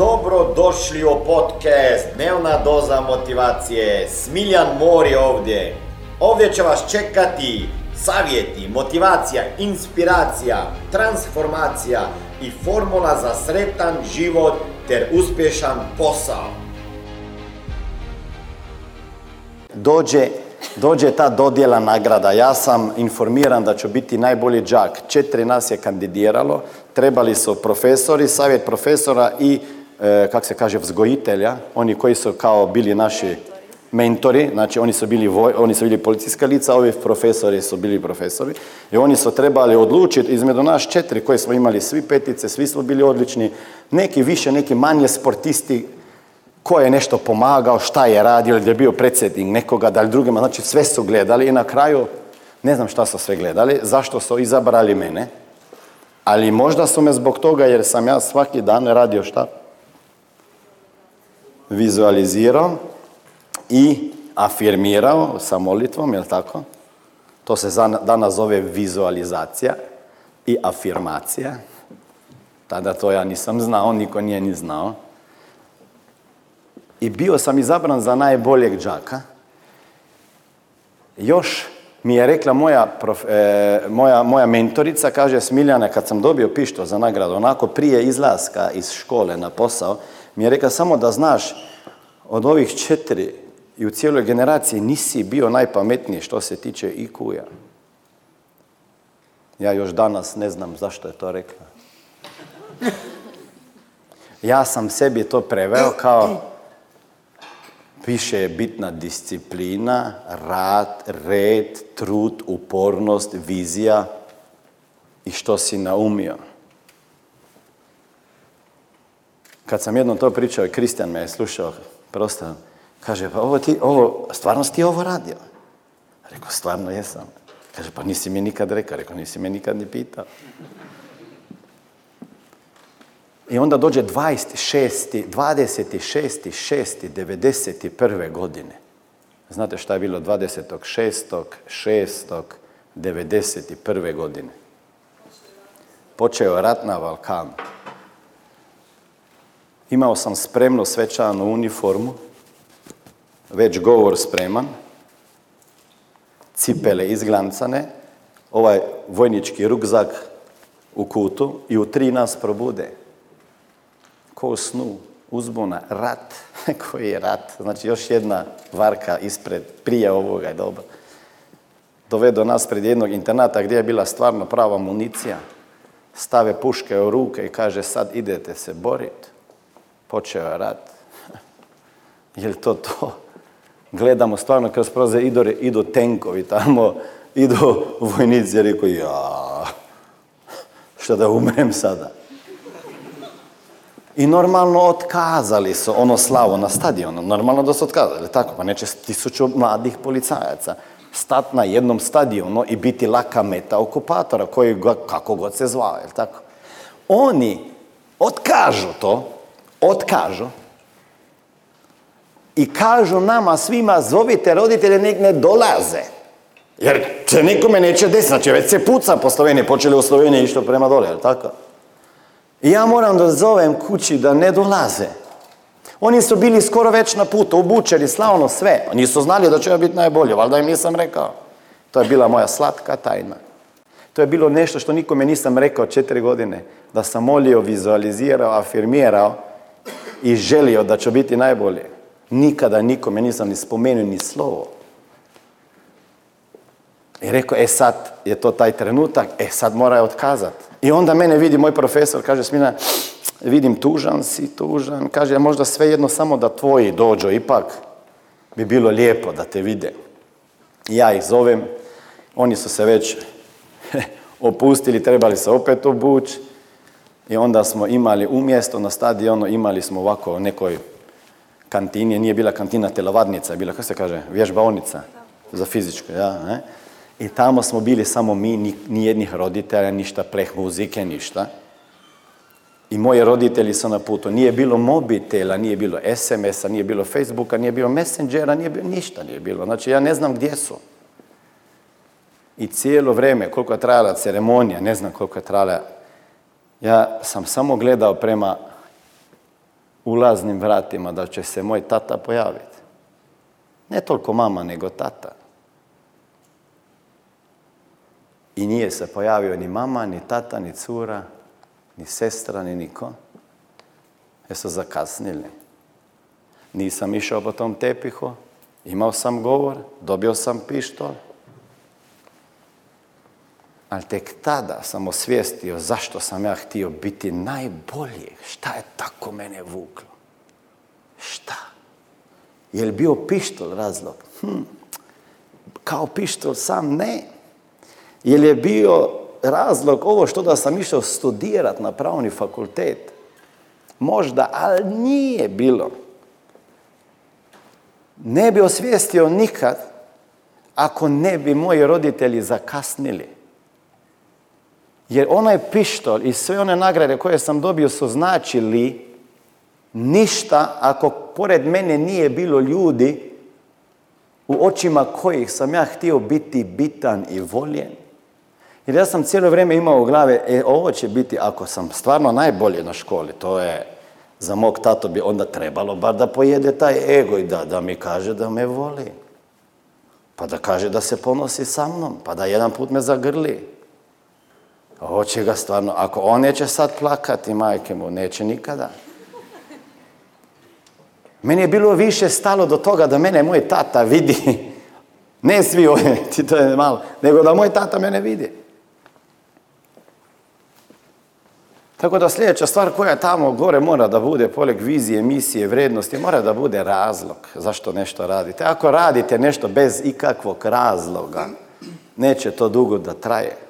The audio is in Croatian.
Dobro došli u podcast Dnevna doza motivacije. Smiljan Mor je ovdje. Ovdje će vas čekati savjeti, motivacija, inspiracija, transformacija i formula za sretan život ter uspješan posao. Dođe, dođe ta dodjela nagrada. Ja sam informiran da ću biti najbolji đak. Četiri nas je kandidiralo. Trebali su profesori, savjet profesora i kak se kaže, vzgojitelja, oni koji su kao bili naši mentori, znači oni su bili, voj, oni su bili policijska lica, ovi profesori su bili profesori i oni su trebali odlučiti između nas četiri koji smo imali svi petice, svi smo bili odlični, neki više, neki manje sportisti, ko je nešto pomagao, šta je radio, ili je bio predsjednik nekoga, da li drugima, znači sve su gledali i na kraju, ne znam šta su sve gledali, zašto su izabrali mene, ali možda su me zbog toga jer sam ja svaki dan radio šta? Vizualizirao i afirmirao sa molitvom, jel tako? To se danas zove vizualizacija i afirmacija. Tada to ja nisam znao, niko nije ni znao. I bio sam izabran za najboljeg džaka. Još mi je rekla moja, e, moja, moja mentorica, kaže Smiljane, kad sam dobio pišto za nagradu, onako prije izlaska iz škole na posao, mi je rekla samo da znaš, od ovih četiri i u cijeloj generaciji nisi bio najpametniji što se tiče IQ-a. Ja još danas ne znam zašto je to rekla. Ja sam sebi to preveo kao Piše je bitna disciplina, rad, red, trud, upornost, vizija i što si naumio. Kad sam jednom to pričao Kristijan me je slušao, prosto kaže, pa ovo ti, ovo, stvarno si ti ovo radio? Rekao, stvarno jesam. Kaže, pa nisi mi nikad rekao. Rekao, nisi me nikad ni pitao. I onda dođe 26. 26. 6. 91. godine. Znate šta je bilo 26. 6. 91. godine? Počeo rat na Balkanu. Imao sam spremno svečanu uniformu, već govor spreman, cipele izglancane, ovaj vojnički rukzak u kutu i u tri nas probude ko snu, uzbuna, rat. Koji je rat? Znači još jedna varka ispred, prije ovoga je dobro. Dovedo nas pred jednog internata gdje je bila stvarno prava municija. Stave puške u ruke i kaže sad idete se boriti. Počeo je rat. je li to to? Gledamo stvarno kroz proze idu, idu tenkovi tamo, idu vojnici i rekao ja, što da umrem sada. I normalno otkazali su ono slavu na stadionu. Normalno da su otkazali, tako? Pa neće tisuću mladih policajaca stat na jednom stadionu i biti laka meta okupatora koji kako god se zvao, je tako? Oni otkažu to, otkažu i kažu nama svima zovite roditelje nek ne dolaze. Jer se nikome neće desiti, znači već se puca po Sloveniji, počeli u Sloveniji išto prema dole, je tako? I ja moram da zovem kući da ne dolaze. Oni su bili skoro već na putu, obučeni, slavno sve. Nisu znali da će biti najbolje, valjda im nisam rekao. To je bila moja slatka tajna. To je bilo nešto što nikome nisam rekao četiri godine. Da sam molio, vizualizirao, afirmirao i želio da će biti najbolje. Nikada nikome nisam ni spomenuo ni slovo. I rekao, e sad je to taj trenutak, e sad mora otkazati. I onda mene vidi moj profesor, kaže Smina, vidim tužan si, tužan. Kaže, možda sve jedno samo da tvoji dođu, ipak bi bilo lijepo da te vide. Ja ih zovem, oni su se već opustili, trebali se opet obući. I onda smo imali umjesto na stadionu, imali smo ovako nekoj kantini, nije bila kantina telovadnica, je bila, kako se kaže, vježbaonica za fizičko, ja, ne? I tamo smo bili samo mi, ni, ni jednih roditelja, ništa pleh muzike, ništa. I moji roditelji su na putu. Nije bilo mobitela, nije bilo SMS-a, nije bilo Facebooka, nije bilo Messengera, nije bilo, ništa nije bilo. Znači ja ne znam gdje su. I cijelo vrijeme, koliko je trajala ceremonija, ne znam koliko je trajala, ja sam samo gledao prema ulaznim vratima da će se moj tata pojaviti. Ne toliko mama, nego tata. I nije se pojavio ni mama, ni tata, ni cura, ni sestra, ni niko. Jer su zakasnili. Nisam išao po tom tepihu, imao sam govor, dobio sam pištol. Ali tek tada sam osvijestio zašto sam ja htio biti najbolji. Šta je tako mene vuklo? Šta? Je li bio pištol razlog? Hm. Kao pištol sam ne. Je li je bio razlog ovo što da sam išao studirat na pravni fakultet? Možda, ali nije bilo. Ne bi osvijestio nikad ako ne bi moji roditelji zakasnili. Jer onaj pištol i sve one nagrade koje sam dobio su značili ništa ako pored mene nije bilo ljudi u očima kojih sam ja htio biti bitan i voljen. Jer ja sam cijelo vrijeme imao u glave, e, ovo će biti, ako sam stvarno najbolje na školi, to je, za mog tato bi onda trebalo bar da pojede taj ego i da, da mi kaže da me voli. Pa da kaže da se ponosi sa mnom, pa da jedan put me zagrli. Hoće ga stvarno, ako on neće sad plakati, majke mu, neće nikada. Meni je bilo više stalo do toga da mene moj tata vidi. Ne svi ovi, ti to je malo, nego da moj tata mene vidi. Tako da sljedeća stvar koja tamo gore mora da bude, poleg vizije, misije, vrednosti, mora da bude razlog zašto nešto radite. Ako radite nešto bez ikakvog razloga, neće to dugo da traje.